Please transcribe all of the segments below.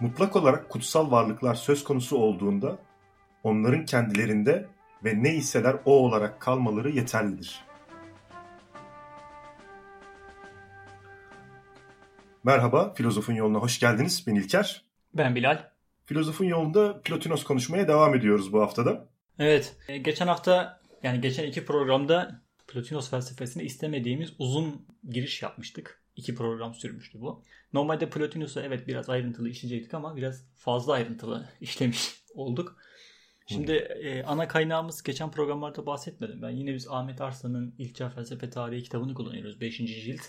Mutlak olarak kutsal varlıklar söz konusu olduğunda onların kendilerinde ve ne hisseler o olarak kalmaları yeterlidir. Merhaba, Filozofun Yoluna hoş geldiniz. Ben İlker. Ben Bilal. Filozofun Yolunda Plotinos konuşmaya devam ediyoruz bu haftada. Evet, e, geçen hafta yani geçen iki programda Plotinos felsefesini istemediğimiz uzun giriş yapmıştık. İki program sürmüştü bu. Normalde Plotinus'u evet biraz ayrıntılı işleyecektik ama biraz fazla ayrıntılı işlemiş olduk. Şimdi e, ana kaynağımız geçen programlarda bahsetmedim. Ben yine biz Ahmet Arslan'ın İlk Çağ Felsefe Tarihi kitabını kullanıyoruz. 5. cilt.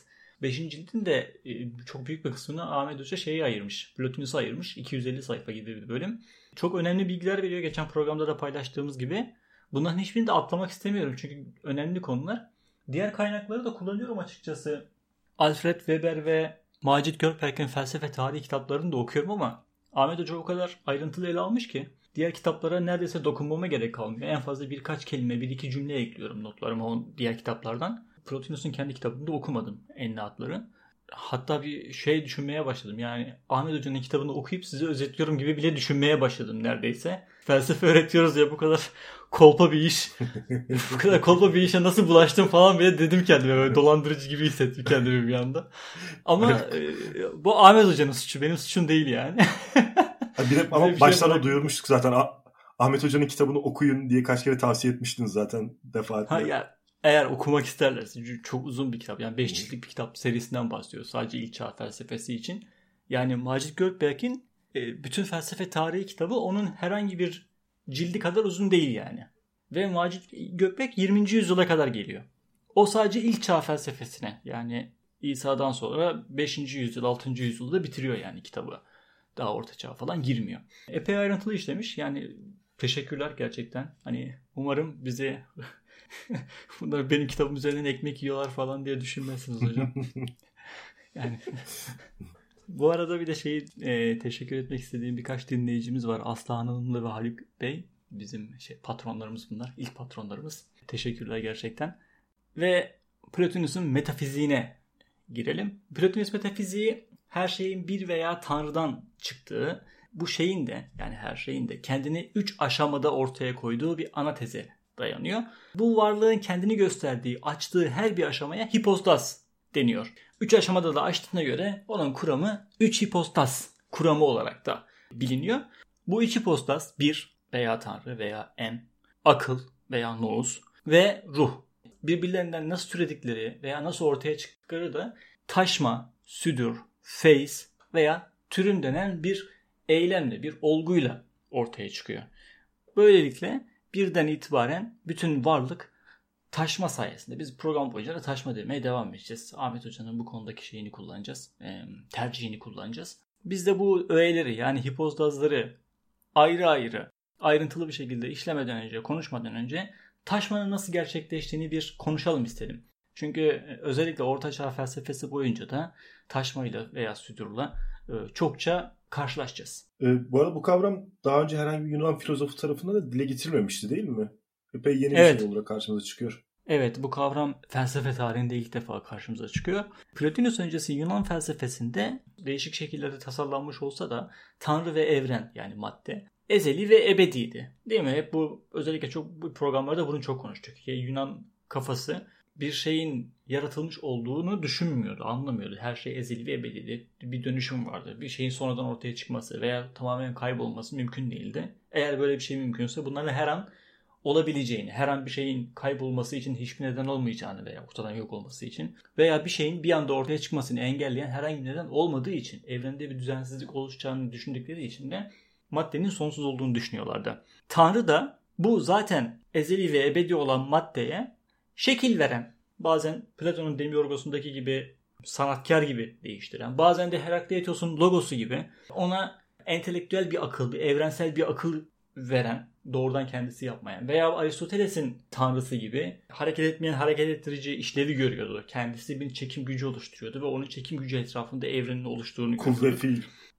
5. cildin de e, çok büyük bir kısmını Ahmet Hoca şeyi ayırmış. Plotinus'u ayırmış. 250 sayfa gibi bir bölüm. Çok önemli bilgiler veriyor. Geçen programda da paylaştığımız gibi. Bunların hiçbirini de atlamak istemiyorum. Çünkü önemli konular. Diğer kaynakları da kullanıyorum açıkçası. Alfred Weber ve Macit Görperk'in felsefe tarihi kitaplarını da okuyorum ama Ahmet Hoca o kadar ayrıntılı ele almış ki diğer kitaplara neredeyse dokunmama gerek kalmıyor. En fazla birkaç kelime, bir iki cümle ekliyorum notlarıma o diğer kitaplardan. Plotinus'un kendi kitabında okumadım Ennaatları. Hatta bir şey düşünmeye başladım. Yani Ahmet Hoca'nın kitabını okuyup size özetliyorum gibi bile düşünmeye başladım neredeyse. Felsefe öğretiyoruz ya bu kadar kolpa bir iş. bu kadar kolpa bir işe nasıl bulaştım falan bile dedim kendime. Böyle dolandırıcı gibi hissettim kendimi bir anda. Ama e, bu Ahmet Hoca'nın suçu. Benim suçum değil yani. bir de, ama bir baştan şey duyurmuştuk zaten. Ahmet Hoca'nın kitabını okuyun diye kaç kere tavsiye etmiştiniz zaten defaatle. Ha ya eğer okumak isterlerse çok uzun bir kitap yani 5 ciltlik bir kitap serisinden bahsediyor sadece ilk çağ felsefesi için. Yani Macit Gökberk'in e, bütün felsefe tarihi kitabı onun herhangi bir cildi kadar uzun değil yani. Ve Macit Gökberk 20. yüzyıla kadar geliyor. O sadece ilk çağ felsefesine yani İsa'dan sonra 5. yüzyıl 6. yüzyılda bitiriyor yani kitabı. Daha orta çağ falan girmiyor. Epey ayrıntılı işlemiş. Yani teşekkürler gerçekten. Hani umarım bizi bunlar benim kitabım üzerinden ekmek yiyorlar falan diye düşünmezsiniz hocam. yani bu arada bir de şey e, teşekkür etmek istediğim birkaç dinleyicimiz var. Aslı Hanımlı ve Haluk Bey. Bizim şey patronlarımız bunlar. İlk patronlarımız. Teşekkürler gerçekten. Ve Plotinus'un metafiziğine girelim. Plotinus metafiziği her şeyin bir veya tanrıdan çıktığı, bu şeyin de yani her şeyin de kendini üç aşamada ortaya koyduğu bir ana teze dayanıyor. Bu varlığın kendini gösterdiği, açtığı her bir aşamaya hipostas deniyor. Üç aşamada da açtığına göre onun kuramı üç hipostas kuramı olarak da biliniyor. Bu üç hipostas bir veya tanrı veya en, akıl veya nous ve ruh. Birbirlerinden nasıl türedikleri veya nasıl ortaya çıktıkları da taşma, südür, face veya türün denen bir eylemle, bir olguyla ortaya çıkıyor. Böylelikle birden itibaren bütün varlık taşma sayesinde biz program boyunca da taşma demeye devam edeceğiz. Ahmet Hoca'nın bu konudaki şeyini kullanacağız. E, tercihini kullanacağız. Biz de bu öğeleri yani hipozdazları ayrı ayrı ayrıntılı bir şekilde işlemeden önce, konuşmadan önce taşmanın nasıl gerçekleştiğini bir konuşalım istedim. Çünkü e, özellikle Orta Çağ felsefesi boyunca da taşmayla veya südürle e, çokça karşılaşacağız. E, bu arada bu kavram daha önce herhangi bir Yunan filozofu tarafından da dile getirilmemişti değil mi? Epey yeni evet. bir şey olarak karşımıza çıkıyor. Evet bu kavram felsefe tarihinde ilk defa karşımıza çıkıyor. Plotinus öncesi Yunan felsefesinde değişik şekillerde tasarlanmış olsa da Tanrı ve evren yani madde ezeli ve ebediydi. Değil mi? Hep bu özellikle çok bu programlarda bunu çok konuştuk. Yani Yunan kafası bir şeyin yaratılmış olduğunu düşünmüyordu, anlamıyordu. Her şey ezeli ve ebediydi. Bir dönüşüm vardı. Bir şeyin sonradan ortaya çıkması veya tamamen kaybolması mümkün değildi. Eğer böyle bir şey mümkünse bunların her an olabileceğini, her an bir şeyin kaybolması için hiçbir neden olmayacağını veya ortadan yok olması için veya bir şeyin bir anda ortaya çıkmasını engelleyen herhangi bir neden olmadığı için, evrende bir düzensizlik oluşacağını düşündükleri için de maddenin sonsuz olduğunu düşünüyorlardı. Tanrı da bu zaten ezeli ve ebedi olan maddeye şekil veren, bazen Platon'un Demiurgos'undaki gibi sanatkar gibi değiştiren, bazen de Herakleitos'un logosu gibi ona entelektüel bir akıl, bir evrensel bir akıl veren, doğrudan kendisi yapmayan veya Aristoteles'in tanrısı gibi hareket etmeyen hareket ettirici işlevi görüyordu. Kendisi bir çekim gücü oluşturuyordu ve onun çekim gücü etrafında evrenin oluştuğunu Kuvvet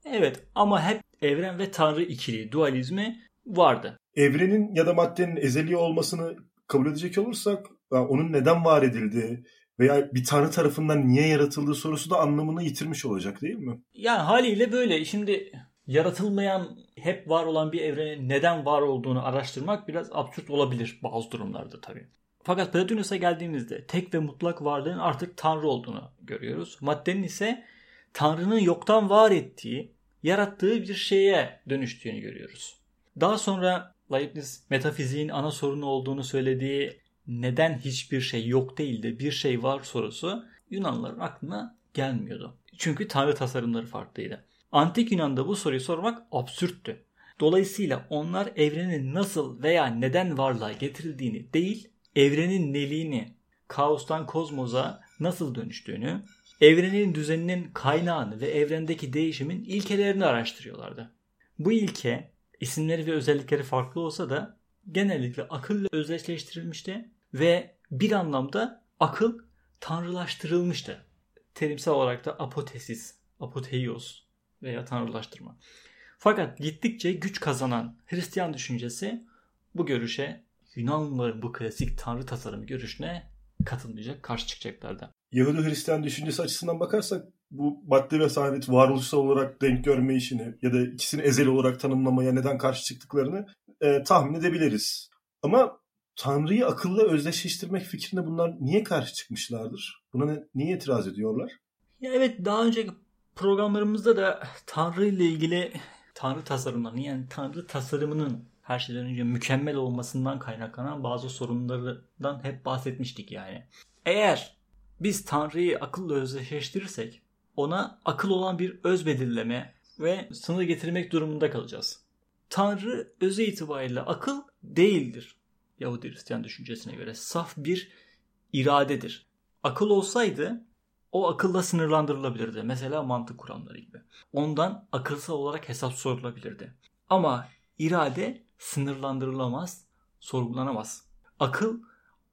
Evet ama hep evren ve tanrı ikili, dualizmi vardı. Evrenin ya da maddenin ezeli olmasını kabul edecek olursak onun neden var edildiği veya bir tanrı tarafından niye yaratıldığı sorusu da anlamını yitirmiş olacak değil mi? Yani haliyle böyle. Şimdi yaratılmayan, hep var olan bir evrenin neden var olduğunu araştırmak biraz absürt olabilir bazı durumlarda tabii. Fakat Platonis'e geldiğimizde tek ve mutlak varlığın artık Tanrı olduğunu görüyoruz. Maddenin ise Tanrı'nın yoktan var ettiği, yarattığı bir şeye dönüştüğünü görüyoruz. Daha sonra Leibniz metafiziğin ana sorunu olduğunu söylediği neden hiçbir şey yok değil de bir şey var sorusu Yunanlıların aklına gelmiyordu. Çünkü tanrı tasarımları farklıydı. Antik Yunan'da bu soruyu sormak absürttü. Dolayısıyla onlar evrenin nasıl veya neden varlığa getirildiğini değil, evrenin neliğini, kaostan kozmoza nasıl dönüştüğünü, evrenin düzeninin kaynağını ve evrendeki değişimin ilkelerini araştırıyorlardı. Bu ilke isimleri ve özellikleri farklı olsa da genellikle akılla özdeşleştirilmişti ve bir anlamda akıl tanrılaştırılmıştı. Terimsel olarak da apotesis, apoteios veya tanrılaştırma. Fakat gittikçe güç kazanan Hristiyan düşüncesi bu görüşe Yunanlıların bu klasik tanrı tasarım görüşüne katılmayacak, karşı çıkacaklardı. Yahudi Hristiyan düşüncesi açısından bakarsak bu madde ve saadet varoluşsal olarak denk görme işini ya da ikisini ezel olarak tanımlamaya neden karşı çıktıklarını e, tahmin edebiliriz. Ama Tanrı'yı akılla özdeşleştirmek fikrine bunlar niye karşı çıkmışlardır? Buna ne, niye itiraz ediyorlar? Ya evet daha önceki programlarımızda da Tanrı ile ilgili Tanrı tasarımlarının yani Tanrı tasarımının her şeyden önce mükemmel olmasından kaynaklanan bazı sorunlardan hep bahsetmiştik yani. Eğer biz Tanrı'yı akılla özdeşleştirirsek ona akıl olan bir öz belirleme ve sınır getirmek durumunda kalacağız. Tanrı özü itibariyle akıl değildir. Yahudi Hristiyan düşüncesine göre saf bir iradedir. Akıl olsaydı o akılla sınırlandırılabilirdi. Mesela mantık kuramları gibi. Ondan akılsal olarak hesap sorulabilirdi. Ama irade sınırlandırılamaz, sorgulanamaz. Akıl,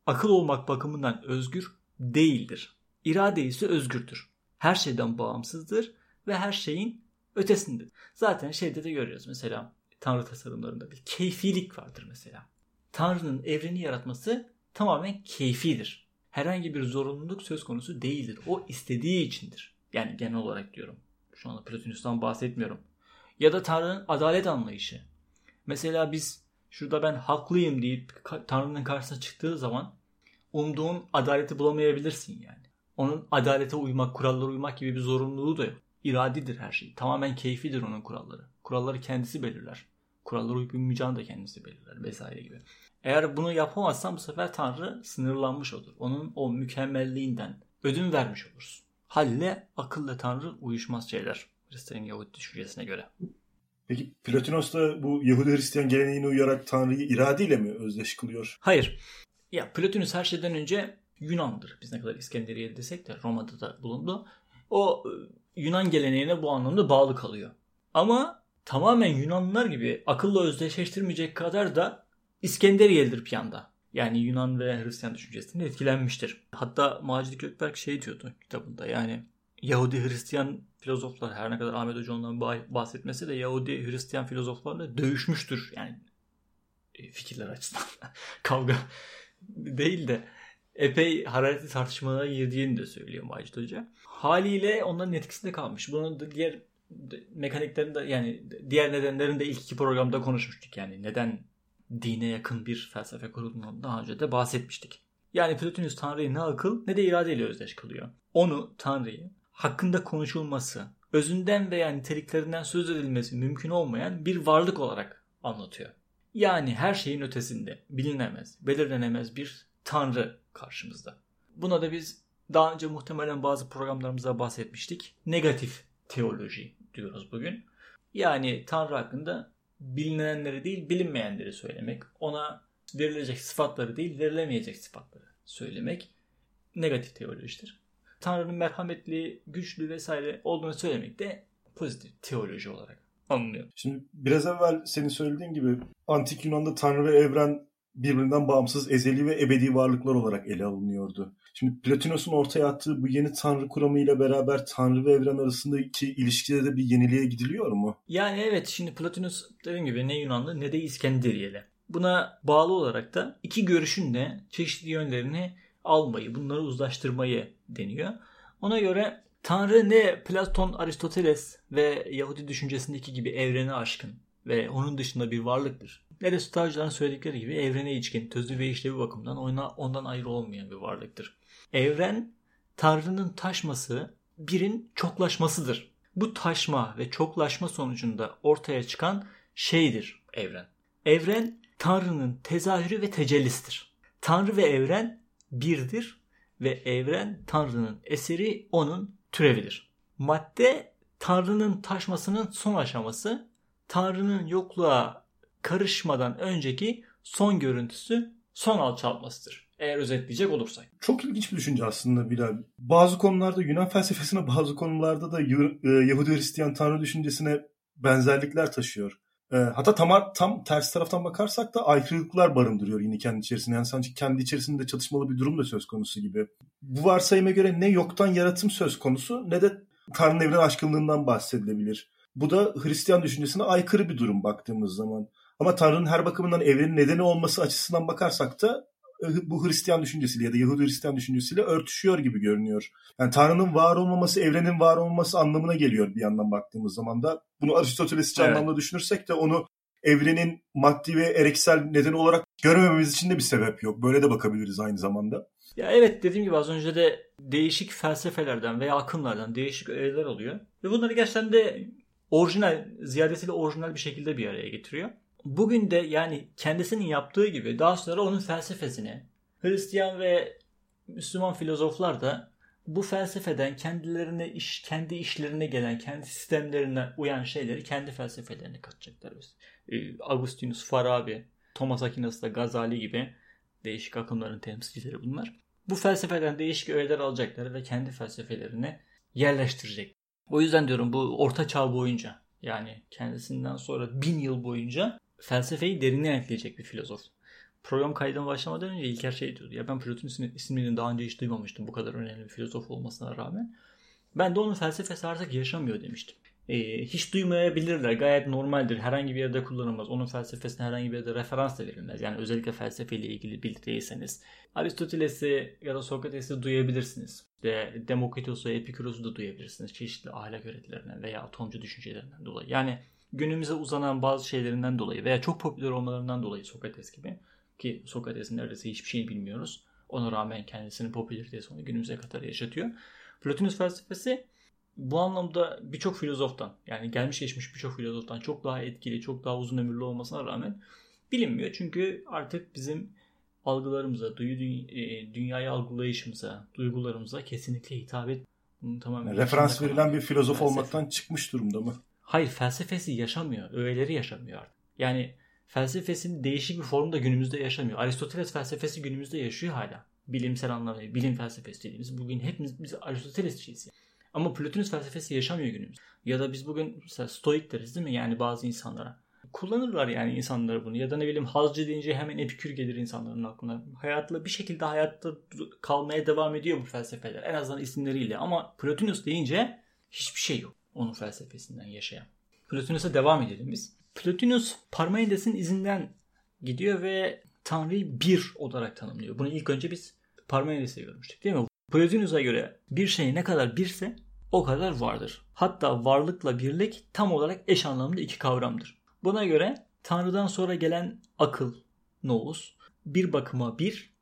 akıl olmak bakımından özgür değildir. İrade ise özgürdür. Her şeyden bağımsızdır ve her şeyin ötesindedir. Zaten şeyde de görüyoruz mesela Tanrı tasarımlarında bir keyfilik vardır mesela. Tanrı'nın evreni yaratması tamamen keyfidir. Herhangi bir zorunluluk söz konusu değildir. O istediği içindir. Yani genel olarak diyorum. Şu anda Platonus'tan bahsetmiyorum. Ya da Tanrı'nın adalet anlayışı. Mesela biz şurada ben haklıyım deyip Tanrı'nın karşısına çıktığı zaman umduğun adaleti bulamayabilirsin yani. Onun adalete uymak, kurallara uymak gibi bir zorunluluğu da yok. İradidir her şey. Tamamen keyfidir onun kuralları. Kuralları kendisi belirler. Kurallara uyup uymayacağını da kendisi belirler vesaire gibi. Eğer bunu yapamazsan bu sefer Tanrı sınırlanmış olur. Onun o mükemmelliğinden ödün vermiş olursun. Halle akılla Tanrı uyuşmaz şeyler. Hristiyan Yahudi düşüncesine göre. Peki Platonos da bu Yahudi Hristiyan geleneğine uyarak Tanrı'yı iradeyle mi özdeş kılıyor? Hayır. Ya Platonos her şeyden önce Yunan'dır. Biz ne kadar İskenderiye desek de Roma'da da bulundu. O e, Yunan geleneğine bu anlamda bağlı kalıyor. Ama tamamen Yunanlılar gibi akılla özdeşleştirmeyecek kadar da İskenderiyelidir bir yanda. Yani Yunan ve Hristiyan düşüncesinden etkilenmiştir. Hatta Macit Gökberk şey diyordu kitabında yani Yahudi Hristiyan filozoflar her ne kadar Ahmet Hoca ondan bahsetmesi de Yahudi Hristiyan filozoflarla dövüşmüş,tür Yani e, fikirler açısından kavga değil de epey hararetli tartışmalara girdiğini de söylüyor Macit Hoca. Haliyle onların etkisinde kalmış. Bunun da diğer mekaniklerinde yani diğer nedenlerini de ilk iki programda konuşmuştuk. Yani neden dine yakın bir felsefe kurulduğundan daha önce de bahsetmiştik. Yani Plotinus Tanrı'yı ne akıl ne de iradeyle özdeş kılıyor. Onu Tanrı'yı hakkında konuşulması, özünden veya niteliklerinden söz edilmesi mümkün olmayan bir varlık olarak anlatıyor. Yani her şeyin ötesinde, bilinemez, belirlenemez bir tanrı karşımızda. Buna da biz daha önce muhtemelen bazı programlarımızda bahsetmiştik. Negatif teoloji diyoruz bugün. Yani tanrı hakkında bilinenleri değil bilinmeyenleri söylemek. Ona verilecek sıfatları değil verilemeyecek sıfatları söylemek negatif teolojidir. Tanrı'nın merhametli, güçlü vesaire olduğunu söylemek de pozitif teoloji olarak anlıyor. Şimdi biraz evvel senin söylediğin gibi antik Yunan'da Tanrı ve evren birbirinden bağımsız ezeli ve ebedi varlıklar olarak ele alınıyordu. Şimdi Platonos'un ortaya attığı bu yeni tanrı kuramı ile beraber tanrı ve evren arasındaki ilişkide de bir yeniliğe gidiliyor mu? Yani evet şimdi Platonos dediğim gibi ne Yunanlı ne de İskenderiyeli. Buna bağlı olarak da iki görüşün de çeşitli yönlerini almayı, bunları uzlaştırmayı deniyor. Ona göre Tanrı ne Platon, Aristoteles ve Yahudi düşüncesindeki gibi evrene aşkın ve onun dışında bir varlıktır. Ne de Stoacıların söyledikleri gibi evrene içkin, tözü ve işlevi bakımından ona, ondan ayrı olmayan bir varlıktır. Evren Tanrı'nın taşması birin çoklaşmasıdır. Bu taşma ve çoklaşma sonucunda ortaya çıkan şeydir evren. Evren Tanrı'nın tezahürü ve tecellisidir. Tanrı ve evren birdir ve evren Tanrı'nın eseri onun türevidir. Madde Tanrı'nın taşmasının son aşaması, Tanrı'nın yokluğa karışmadan önceki son görüntüsü son alçaltmasıdır. Eğer özetleyecek olursak. Çok ilginç bir düşünce aslında Bilal. Bazı konularda Yunan felsefesine bazı konularda da e, Yahudi Hristiyan Tanrı düşüncesine benzerlikler taşıyor. E, hatta tam, tam ters taraftan bakarsak da aykırılıklar barındırıyor yine kendi içerisinde. Yani sanki kendi içerisinde çatışmalı bir durum da söz konusu gibi. Bu varsayıma göre ne yoktan yaratım söz konusu ne de Tanrı'nın evren aşkınlığından bahsedilebilir. Bu da Hristiyan düşüncesine aykırı bir durum baktığımız zaman. Ama Tanrı'nın her bakımından evrenin nedeni olması açısından bakarsak da bu Hristiyan düşüncesiyle ya da Yahudi Hristiyan düşüncesiyle örtüşüyor gibi görünüyor. Yani Tanrı'nın var olmaması, evrenin var olmaması anlamına geliyor bir yandan baktığımız zaman da. Bunu Aristotelesçi evet. anlamda düşünürsek de onu evrenin maddi ve ereksel neden olarak görmememiz için de bir sebep yok. Böyle de bakabiliriz aynı zamanda. Ya evet dediğim gibi az önce de değişik felsefelerden veya akımlardan değişik öğeler oluyor. Ve bunları gerçekten de orijinal, ziyadesiyle orijinal bir şekilde bir araya getiriyor. Bugün de yani kendisinin yaptığı gibi daha sonra onun felsefesini Hristiyan ve Müslüman filozoflar da bu felsefeden kendilerine iş, kendi işlerine gelen, kendi sistemlerine uyan şeyleri kendi felsefelerine katacaklar. Ee, Agustinus Farabi, Thomas Aquinas da Gazali gibi değişik akımların temsilcileri bunlar. Bu felsefeden değişik öğeler alacaklar ve kendi felsefelerine yerleştirecek. O yüzden diyorum bu orta çağ boyunca yani kendisinden sonra bin yıl boyunca felsefeyi derinden etkileyecek bir filozof. Program kaydına başlamadan önce İlker şey diyordu. Ya ben Platon ismini daha önce hiç duymamıştım bu kadar önemli bir filozof olmasına rağmen. Ben de onun felsefesi artık yaşamıyor demiştim. Ee, hiç duymayabilirler. Gayet normaldir. Herhangi bir yerde kullanılmaz. Onun felsefesine herhangi bir yerde referans da verilmez. Yani özellikle felsefeyle ilgili bilgi değilseniz. Aristoteles'i ya da Sokrates'i duyabilirsiniz. İşte Demokritos'u, Epikuros'u da duyabilirsiniz. Çeşitli ahlak öğretilerinden veya atomcu düşüncelerinden dolayı. Yani günümüze uzanan bazı şeylerinden dolayı veya çok popüler olmalarından dolayı Sokrates gibi ki Sokrates'in neredeyse hiçbir şeyini bilmiyoruz. Ona rağmen kendisini popülaritesi onu günümüze kadar yaşatıyor. Plotinus felsefesi bu anlamda birçok filozoftan yani gelmiş geçmiş birçok filozoftan çok daha etkili, çok daha uzun ömürlü olmasına rağmen bilinmiyor. Çünkü artık bizim algılarımıza, duyu, e, dünyayı algılayışımıza, duygularımıza kesinlikle hitap et. Tamamen referans verilen bir filozof felsefe. olmaktan çıkmış durumda mı? Hayır felsefesi yaşamıyor. Öğeleri yaşamıyor artık. Yani felsefesinin değişik bir formda günümüzde yaşamıyor. Aristoteles felsefesi günümüzde yaşıyor hala. Bilimsel anlamda, bilim felsefesi dediğimiz. Bugün hepimiz biz Aristotelesçiyiz. Ama Plotinus felsefesi yaşamıyor günümüzde. Ya da biz bugün mesela stoik deriz değil mi? Yani bazı insanlara. Kullanırlar yani insanları bunu. Ya da ne bileyim hazcı deyince hemen epikür gelir insanların aklına. Hayatla bir şekilde hayatta kalmaya devam ediyor bu felsefeler. En azından isimleriyle. Ama Plotinus deyince hiçbir şey yok onun felsefesinden yaşayan. Plotinus'a devam edelim biz. Plotinus Parmenides'in izinden gidiyor ve Tanrı'yı bir olarak tanımlıyor. Bunu ilk önce biz Parmenides'e görmüştük değil mi? Plotinus'a göre bir şey ne kadar birse o kadar vardır. Hatta varlıkla birlik tam olarak eş anlamlı iki kavramdır. Buna göre Tanrı'dan sonra gelen akıl, nous, bir bakıma bir,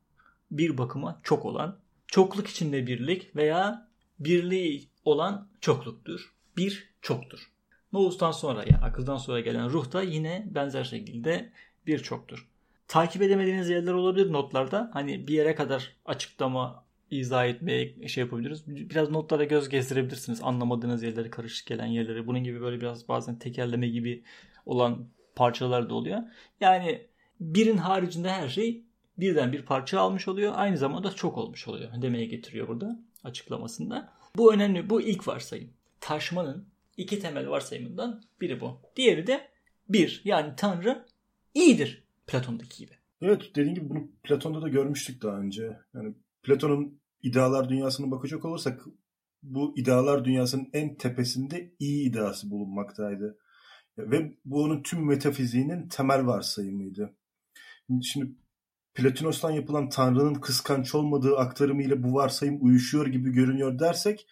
bir bakıma çok olan, çokluk içinde birlik veya birliği olan çokluktur bir çoktur. Nous'tan sonra yani akıldan sonra gelen ruh da yine benzer şekilde bir çoktur. Takip edemediğiniz yerler olabilir notlarda. Hani bir yere kadar açıklama, izah etmeye şey yapabiliriz. Biraz notlara göz gezdirebilirsiniz. Anlamadığınız yerleri, karışık gelen yerleri. Bunun gibi böyle biraz bazen tekerleme gibi olan parçalar da oluyor. Yani birin haricinde her şey birden bir parça almış oluyor. Aynı zamanda çok olmuş oluyor. Demeye getiriyor burada açıklamasında. Bu önemli. Bu ilk varsayım taşmanın iki temel varsayımından biri bu. Diğeri de bir yani Tanrı iyidir Platon'daki gibi. Evet dediğim gibi bunu Platon'da da görmüştük daha önce. Yani Platon'un idealar dünyasına bakacak olursak bu idealar dünyasının en tepesinde iyi ideası bulunmaktaydı. Ve bu onun tüm metafiziğinin temel varsayımıydı. Şimdi Platonos'tan yapılan Tanrı'nın kıskanç olmadığı aktarımı ile bu varsayım uyuşuyor gibi görünüyor dersek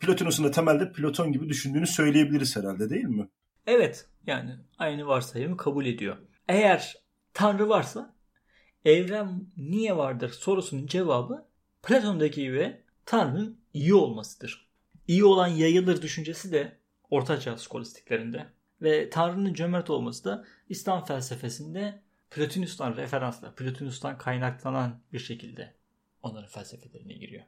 Plotinus'un da temelde Platon gibi düşündüğünü söyleyebiliriz herhalde değil mi? Evet yani aynı varsayımı kabul ediyor. Eğer Tanrı varsa evren niye vardır sorusunun cevabı Platon'daki gibi Tanrı'nın iyi olmasıdır. İyi olan yayılır düşüncesi de Ortaçağ skolastiklerinde ve Tanrı'nın cömert olması da İslam felsefesinde Plotinus'tan referansla, Plotinus'tan kaynaklanan bir şekilde onların felsefelerine giriyor.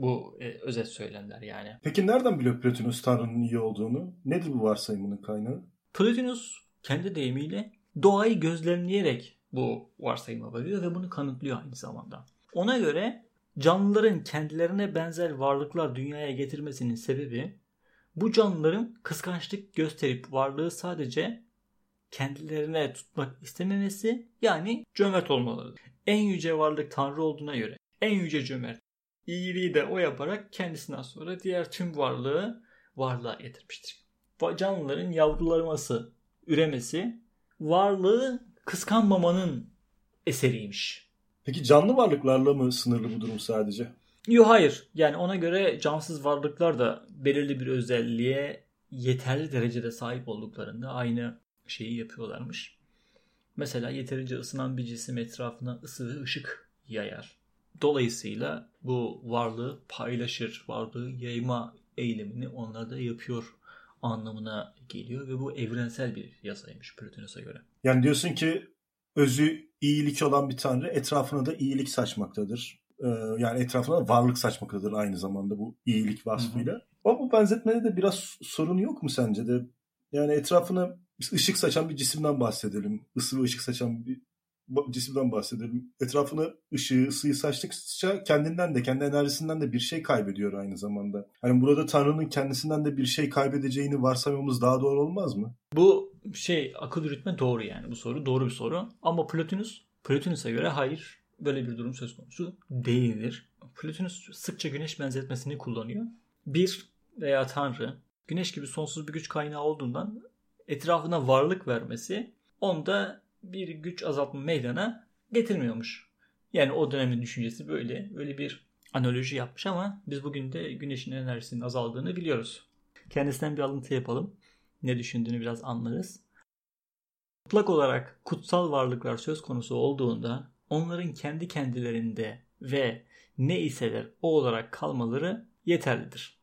Bu e, özet söylemler yani. Peki nereden biliyor Plotinus Tanrı'nın iyi olduğunu? Nedir bu varsayımının kaynağı? Plotinus kendi deyimiyle doğayı gözlemleyerek bu varsayıma varıyor ve bunu kanıtlıyor aynı zamanda. Ona göre canlıların kendilerine benzer varlıklar dünyaya getirmesinin sebebi bu canlıların kıskançlık gösterip varlığı sadece kendilerine tutmak istememesi yani cömert olmalarıdır. En yüce varlık Tanrı olduğuna göre en yüce cömert iyiliği de o yaparak kendisinden sonra diğer tüm varlığı varlığa getirmiştir. Canlıların yavrularması, üremesi varlığı kıskanmamanın eseriymiş. Peki canlı varlıklarla mı sınırlı bu durum sadece? Yok hayır. Yani ona göre cansız varlıklar da belirli bir özelliğe yeterli derecede sahip olduklarında aynı şeyi yapıyorlarmış. Mesela yeterince ısınan bir cisim etrafına ısı ve ışık yayar. Dolayısıyla bu varlığı paylaşır, varlığı yayma eylemini onlar da yapıyor anlamına geliyor ve bu evrensel bir yasaymış Plotinus'a göre. Yani diyorsun ki özü iyilik olan bir tanrı etrafına da iyilik saçmaktadır. Ee, yani etrafına varlık saçmaktadır aynı zamanda bu iyilik vasfıyla. Hı hı. Ama bu benzetmede de biraz sorun yok mu sence de? Yani etrafına ışık saçan bir cisimden bahsedelim. Isı ve ışık saçan bir cisimden bahsedelim. Etrafına ışığı, ısıyı saçtıkça kendinden de, kendi enerjisinden de bir şey kaybediyor aynı zamanda. Hani burada Tanrı'nın kendisinden de bir şey kaybedeceğini varsaymamız daha doğru olmaz mı? Bu şey akıl yürütme doğru yani bu soru. Doğru bir soru. Ama Plotinus, Plotinus'a göre hayır böyle bir durum söz konusu değildir. Plotinus sıkça güneş benzetmesini kullanıyor. Bir veya Tanrı güneş gibi sonsuz bir güç kaynağı olduğundan etrafına varlık vermesi onda bir güç azaltma meydana getirmiyormuş. Yani o dönemin düşüncesi böyle. Böyle bir analoji yapmış ama biz bugün de güneşin enerjisinin azaldığını biliyoruz. Kendisinden bir alıntı yapalım. Ne düşündüğünü biraz anlarız. Mutlak olarak kutsal varlıklar söz konusu olduğunda onların kendi kendilerinde ve ne iseler o olarak kalmaları yeterlidir.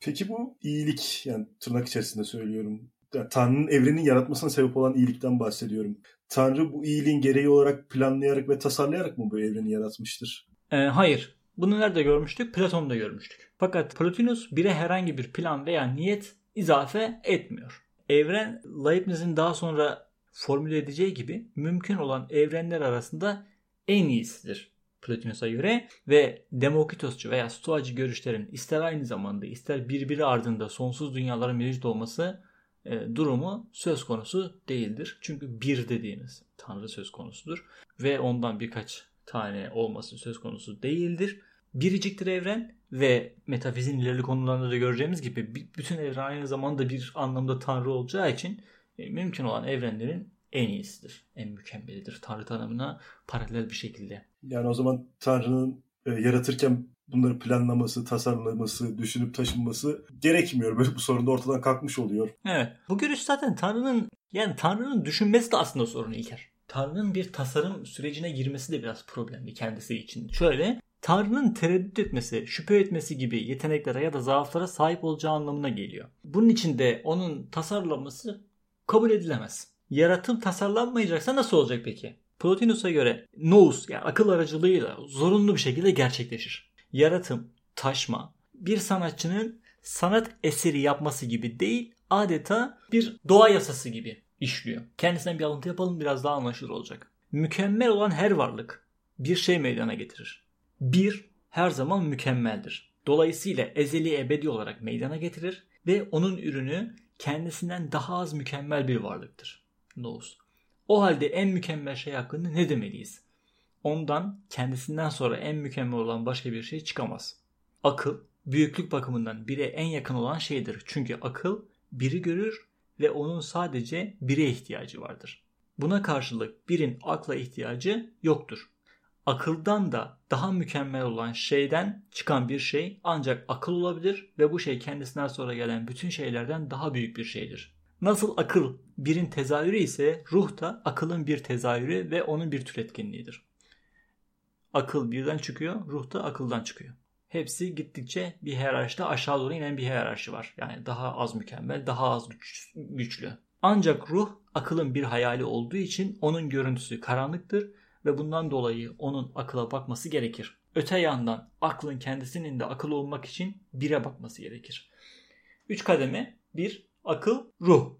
Peki bu iyilik yani tırnak içerisinde söylüyorum. Yani Tanrı'nın evrenin yaratmasına sebep olan iyilikten bahsediyorum. Tanrı bu iyiliğin gereği olarak planlayarak ve tasarlayarak mı bu evreni yaratmıştır? Ee, hayır. Bunu nerede görmüştük? Platon'da görmüştük. Fakat Plotinus bire herhangi bir plan veya niyet izafe etmiyor. Evren Leibniz'in daha sonra formüle edeceği gibi mümkün olan evrenler arasında en iyisidir. Plotinus'a göre ve Demokritosçu veya Stoacı görüşlerin ister aynı zamanda ister birbiri ardında sonsuz dünyaların mevcut olması e, durumu söz konusu değildir. Çünkü bir dediğimiz Tanrı söz konusudur ve ondan birkaç tane olması söz konusu değildir. Biriciktir evren ve metafizin ilerli konularında da göreceğimiz gibi bütün evren aynı zamanda bir anlamda Tanrı olacağı için e, mümkün olan evrenlerin en iyisidir, en mükemmelidir. Tanrı tanımına paralel bir şekilde. Yani o zaman Tanrı'nın e, yaratırken bunları planlaması, tasarlaması, düşünüp taşınması gerekmiyor. Böyle bu sorun da ortadan kalkmış oluyor. Evet. Bu görüş zaten Tanrı'nın yani Tanrı'nın düşünmesi de aslında sorunu İlker. Tanrı'nın bir tasarım sürecine girmesi de biraz problemli kendisi için. Şöyle Tanrı'nın tereddüt etmesi, şüphe etmesi gibi yeteneklere ya da zaaflara sahip olacağı anlamına geliyor. Bunun için de onun tasarlaması kabul edilemez. Yaratım tasarlanmayacaksa nasıl olacak peki? Plotinus'a göre nous yani akıl aracılığıyla zorunlu bir şekilde gerçekleşir. Yaratım, taşma bir sanatçının sanat eseri yapması gibi değil adeta bir doğa yasası gibi işliyor. Kendisinden bir alıntı yapalım biraz daha anlaşılır olacak. Mükemmel olan her varlık bir şey meydana getirir. Bir her zaman mükemmeldir. Dolayısıyla ezeli ebedi olarak meydana getirir ve onun ürünü kendisinden daha az mükemmel bir varlıktır. Nous. O halde en mükemmel şey hakkında ne demeliyiz? Ondan kendisinden sonra en mükemmel olan başka bir şey çıkamaz. Akıl büyüklük bakımından bire en yakın olan şeydir. Çünkü akıl biri görür ve onun sadece bire ihtiyacı vardır. Buna karşılık birin akla ihtiyacı yoktur. akıldan da daha mükemmel olan şeyden çıkan bir şey ancak akıl olabilir ve bu şey kendisinden sonra gelen bütün şeylerden daha büyük bir şeydir. Nasıl akıl birin tezahürü ise ruh da akılın bir tezahürü ve onun bir türetkenliğidir. Akıl birden çıkıyor, ruh da akıldan çıkıyor. Hepsi gittikçe bir hiyerarşide aşağı doğru inen bir hiyerarşi var. Yani daha az mükemmel, daha az güç, güçlü. Ancak ruh akılın bir hayali olduğu için onun görüntüsü karanlıktır ve bundan dolayı onun akıla bakması gerekir. Öte yandan aklın kendisinin de akıl olmak için bire bakması gerekir. Üç kademe. Bir, akıl, ruh.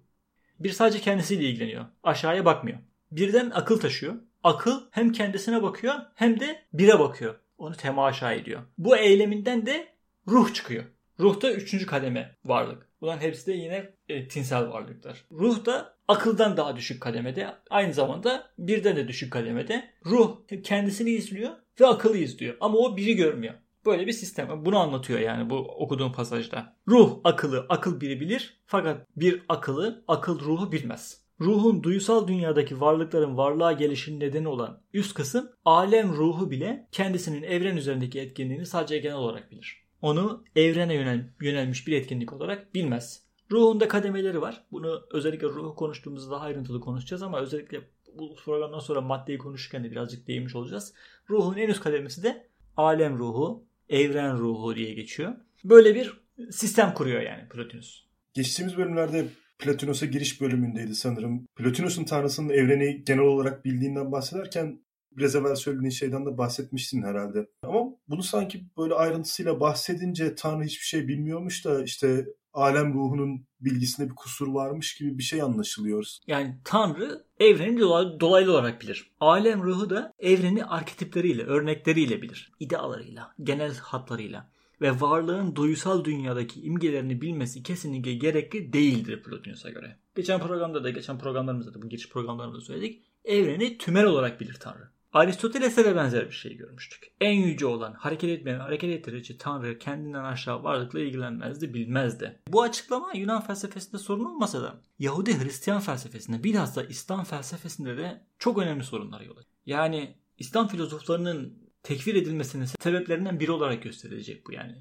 Bir sadece kendisiyle ilgileniyor. Aşağıya bakmıyor. Birden akıl taşıyor. Akıl hem kendisine bakıyor hem de bire bakıyor. Onu temaşa ediyor. Bu eyleminden de ruh çıkıyor. Ruh da üçüncü kademe varlık. Bunların hepsi de yine e, tinsel varlıklar. Ruh da akıldan daha düşük kademede. Aynı zamanda birden de düşük kademede. Ruh kendisini izliyor ve akıllı izliyor. Ama o biri görmüyor. Böyle bir sistem. Bunu anlatıyor yani bu okuduğum pasajda. Ruh akıllı, akıl biri bilir. Fakat bir akıllı, akıl ruhu bilmez. Ruhun duysal dünyadaki varlıkların varlığa gelişinin nedeni olan üst kısım alem ruhu bile kendisinin evren üzerindeki etkinliğini sadece genel olarak bilir. Onu evrene yönel, yönelmiş bir etkinlik olarak bilmez. Ruhunda kademeleri var. Bunu özellikle ruhu konuştuğumuzda daha ayrıntılı konuşacağız ama özellikle bu programdan sonra maddeyi konuşurken de birazcık değinmiş olacağız. Ruhun en üst kademesi de alem ruhu, evren ruhu diye geçiyor. Böyle bir sistem kuruyor yani Plotinus. Geçtiğimiz bölümlerde Platonos'a giriş bölümündeydi sanırım. Platonos'un tanrısının evreni genel olarak bildiğinden bahsederken biraz evvel söylediğin şeyden de bahsetmiştin herhalde. Ama bunu sanki böyle ayrıntısıyla bahsedince Tanrı hiçbir şey bilmiyormuş da işte alem ruhunun bilgisinde bir kusur varmış gibi bir şey anlaşılıyoruz. Yani Tanrı evreni dolaylı olarak bilir. Alem ruhu da evreni arketipleriyle, örnekleriyle bilir. İdealarıyla, genel hatlarıyla ve varlığın duysal dünyadaki imgelerini bilmesi kesinlikle gerekli değildir Plotinus'a göre. Geçen programda da, geçen programlarımızda da bu giriş programlarında da söyledik. Evreni tümel olarak bilir Tanrı. Aristoteles'e de benzer bir şey görmüştük. En yüce olan hareket etmeyen hareket ettirici Tanrı kendinden aşağı varlıkla ilgilenmezdi, bilmezdi. Bu açıklama Yunan felsefesinde sorun olmasa da Yahudi Hristiyan felsefesinde bilhassa İslam felsefesinde de çok önemli sorunlar yol açıyor. Yani İslam filozoflarının tekfir edilmesinin sebeplerinden biri olarak gösterilecek bu yani.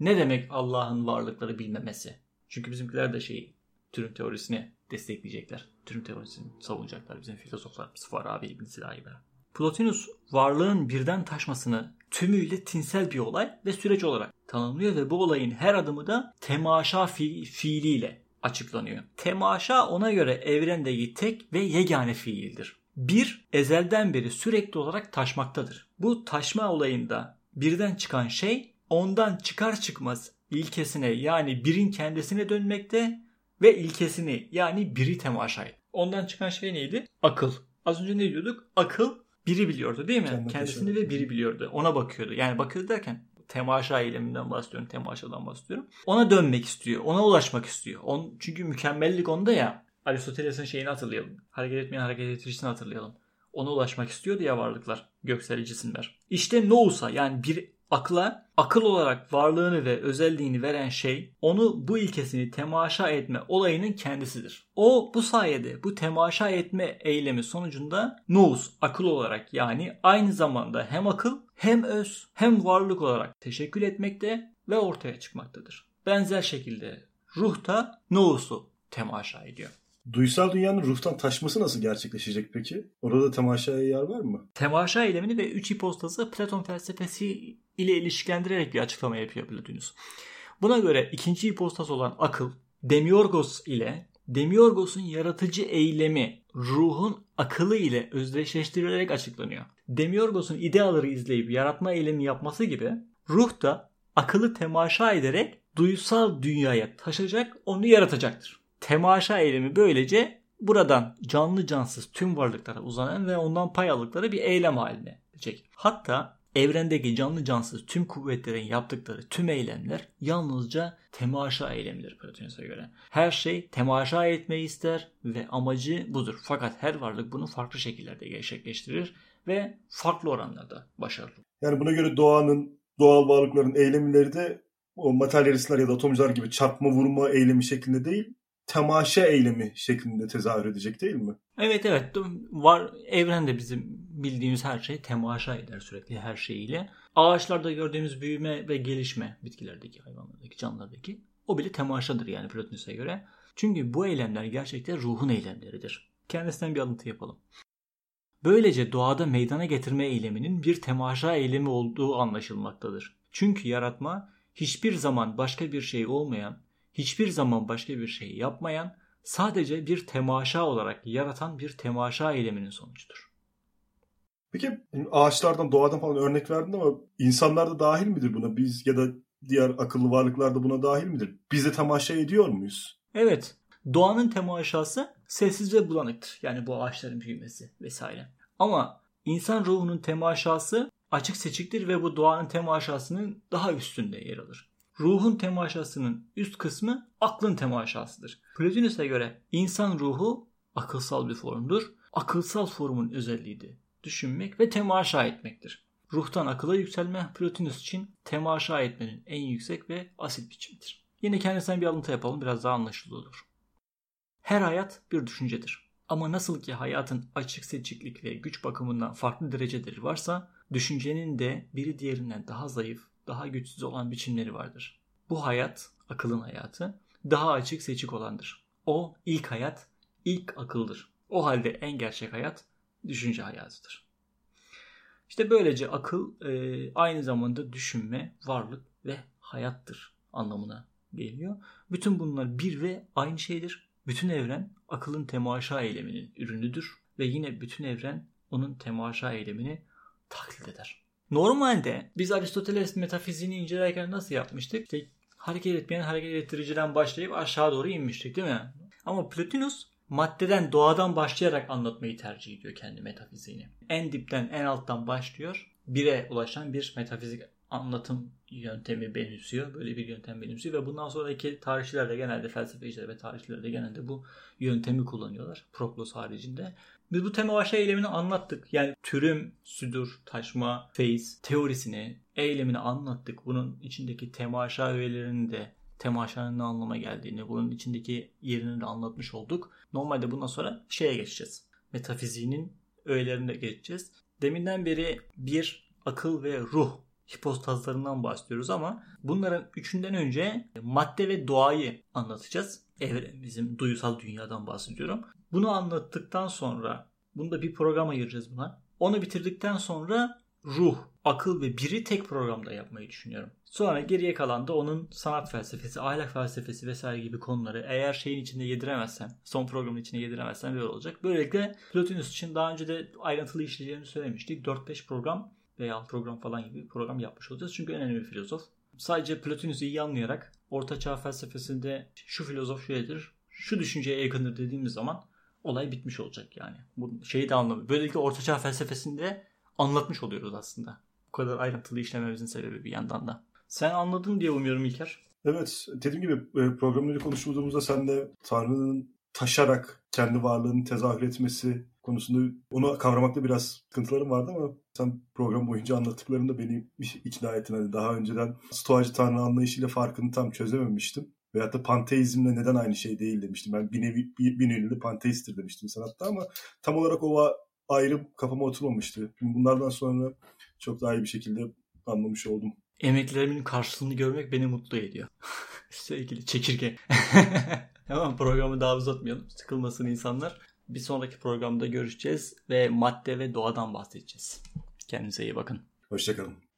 Ne demek Allah'ın varlıkları bilmemesi? Çünkü bizimkiler de şey türün teorisini destekleyecekler. Türün teorisini savunacaklar bizim filozoflar. Farabi, İbn Sina gibi. Plotinus varlığın birden taşmasını tümüyle tinsel bir olay ve süreç olarak tanımlıyor ve bu olayın her adımı da temaşa fi fiiliyle açıklanıyor. Temaşa ona göre evrendeki tek ve yegane fiildir. Bir, ezelden beri sürekli olarak taşmaktadır. Bu taşma olayında birden çıkan şey ondan çıkar çıkmaz ilkesine yani birin kendisine dönmekte ve ilkesini yani biri temaşa et. Ondan çıkan şey neydi? Akıl. Az önce ne diyorduk? Akıl biri biliyordu değil mi? Kendi Kendisini ve biri biliyordu. Ona bakıyordu. Yani bakıyordu derken temaşa eyleminden bahsediyorum. Temaşadan bahsediyorum. Ona dönmek istiyor. Ona ulaşmak istiyor. On, çünkü mükemmellik onda ya. Aristoteles'in şeyini hatırlayalım. Hareket etmeyen hareket ettiricisini hatırlayalım. Ona ulaşmak istiyordu ya varlıklar. Göksel cisimler. İşte Nous'a yani bir akla akıl olarak varlığını ve özelliğini veren şey onu bu ilkesini temaşa etme olayının kendisidir. O bu sayede bu temaşa etme eylemi sonucunda nous akıl olarak yani aynı zamanda hem akıl hem öz hem varlık olarak teşekkül etmekte ve ortaya çıkmaktadır. Benzer şekilde ruh da nous'u temaşa ediyor. Duysal dünyanın ruhtan taşması nasıl gerçekleşecek peki? Orada temaşaya yer var mı? Temaşa eylemini ve üç hipostazı Platon felsefesi ile ilişkilendirerek bir açıklama yapıyor Plotinus. Buna göre ikinci hipostaz olan akıl, Demiorgos ile Demiorgos'un yaratıcı eylemi ruhun akıllı ile özdeşleştirilerek açıklanıyor. Demiorgos'un ideaları izleyip yaratma eylemi yapması gibi ruh da akıllı temaşa ederek duysal dünyaya taşacak, onu yaratacaktır. Temaşa eylemi böylece buradan canlı cansız tüm varlıklara uzanan ve ondan pay aldıkları bir eylem haline gelecek. Hatta evrendeki canlı cansız tüm kuvvetlerin yaptıkları tüm eylemler yalnızca temaşa eylemidir Platonis'e göre. Her şey temaşa etmeyi ister ve amacı budur. Fakat her varlık bunu farklı şekillerde gerçekleştirir ve farklı oranlarda başarılı. Yani buna göre doğanın, doğal varlıkların eylemleri de o materyalistler ya da atomcular gibi çarpma vurma eylemi şeklinde değil, temaşa eylemi şeklinde tezahür edecek değil mi? Evet evet var evrende bizim bildiğimiz her şey temaşa eder sürekli her şeyiyle. Ağaçlarda gördüğümüz büyüme ve gelişme bitkilerdeki, hayvanlardaki, canlılardaki o bile temaşadır yani Plotinus'a göre. Çünkü bu eylemler gerçekten ruhun eylemleridir. Kendisinden bir alıntı yapalım. Böylece doğada meydana getirme eyleminin bir temaşa eylemi olduğu anlaşılmaktadır. Çünkü yaratma hiçbir zaman başka bir şey olmayan, hiçbir zaman başka bir şey yapmayan, sadece bir temaşa olarak yaratan bir temaşa eyleminin sonucudur. Peki ağaçlardan, doğadan falan örnek verdin ama insanlar da dahil midir buna? Biz ya da diğer akıllı varlıklar da buna dahil midir? Biz de temaşa ediyor muyuz? Evet. Doğanın temaşası sessiz ve bulanıktır. Yani bu ağaçların büyümesi vesaire. Ama insan ruhunun temaşası açık seçiktir ve bu doğanın temaşasının daha üstünde yer alır. Ruhun temaşasının üst kısmı aklın temaşasıdır. Plotinus'a göre insan ruhu akılsal bir formdur. Akılsal formun özelliği de düşünmek ve temaşa etmektir. Ruhtan akıla yükselme Plotinus için temaşa etmenin en yüksek ve asil biçimidir. Yine kendisinden bir alıntı yapalım biraz daha anlaşılır olur. Her hayat bir düşüncedir. Ama nasıl ki hayatın açık seçiklik ve güç bakımından farklı dereceleri varsa, düşüncenin de biri diğerinden daha zayıf, daha güçsüz olan biçimleri vardır. Bu hayat, akılın hayatı, daha açık seçik olandır. O ilk hayat, ilk akıldır. O halde en gerçek hayat düşünce hayatıdır. İşte böylece akıl e, aynı zamanda düşünme, varlık ve hayattır anlamına geliyor. Bütün bunlar bir ve aynı şeydir. Bütün evren akılın temaşa eyleminin ürünüdür ve yine bütün evren onun temaşa eylemini taklit eder. Normalde biz Aristoteles metafiziğini incelerken nasıl yapmıştık? İşte hareket etmeyen hareket ettiriciden başlayıp aşağı doğru inmiştik değil mi? Ama Plotinus maddeden, doğadan başlayarak anlatmayı tercih ediyor kendi metafiziğini. En dipten, en alttan başlıyor. Bire ulaşan bir metafizik anlatım yöntemi benimsiyor. Böyle bir yöntem benimsiyor ve bundan sonraki tarihçiler de genelde felsefeciler ve tarihçiler de genelde bu yöntemi kullanıyorlar. Proklos haricinde. Biz bu tema başa eylemini anlattık. Yani türüm, südur, taşma, feyiz teorisini, eylemini anlattık. Bunun içindeki temaşa öğelerinin de temaşanın ne anlama geldiğini, bunun içindeki yerini de anlatmış olduk. Normalde bundan sonra şeye geçeceğiz. Metafiziğinin öğelerine geçeceğiz. Deminden beri bir akıl ve ruh hipostazlarından bahsediyoruz ama bunların üçünden önce madde ve doğayı anlatacağız. Evren, bizim duyusal dünyadan bahsediyorum. Bunu anlattıktan sonra bunda bir program ayıracağız buna. Onu bitirdikten sonra ruh, akıl ve biri tek programda yapmayı düşünüyorum. Sonra geriye kalan da onun sanat felsefesi, ahlak felsefesi vesaire gibi konuları eğer şeyin içinde yediremezsem, son programın içinde yediremezsem böyle olacak. Böylelikle Plotinus için daha önce de ayrıntılı işleyeceğini söylemiştik. 4-5 program veya program falan gibi program yapmış olacağız. Çünkü önemli bir filozof. Sadece Plotinus'u iyi anlayarak Orta Çağ felsefesinde şu filozof şöyledir, şu düşünceye yakındır dediğimiz zaman olay bitmiş olacak yani. Bu şeyi de anlamı. Böylelikle Orta Çağ felsefesinde anlatmış oluyoruz aslında. Bu kadar ayrıntılı işlememizin sebebi bir yandan da. Sen anladın diye umuyorum İlker. Evet. Dediğim gibi e, programları konuştuğumuzda sen de Tanrı'nın taşarak kendi varlığını tezahür etmesi konusunda onu kavramakta biraz sıkıntılarım vardı ama sen program boyunca anlattıklarında beni ikna ettin. Hani daha önceden stoacı tanrı anlayışıyla farkını tam çözememiştim. Veyahut da panteizmle neden aynı şey değil demiştim. Ben bir nevi bir, nevi panteisttir demiştim sanatta ama tam olarak o ayrı kafama oturmamıştı. Bunlardan sonra çok daha iyi bir şekilde anlamış oldum. Emeklerimin karşılığını görmek beni mutlu ediyor. Sevgili çekirge. tamam programı daha uzatmayalım. Sıkılmasın insanlar. Bir sonraki programda görüşeceğiz ve madde ve doğadan bahsedeceğiz. Kendinize iyi bakın. Hoşçakalın.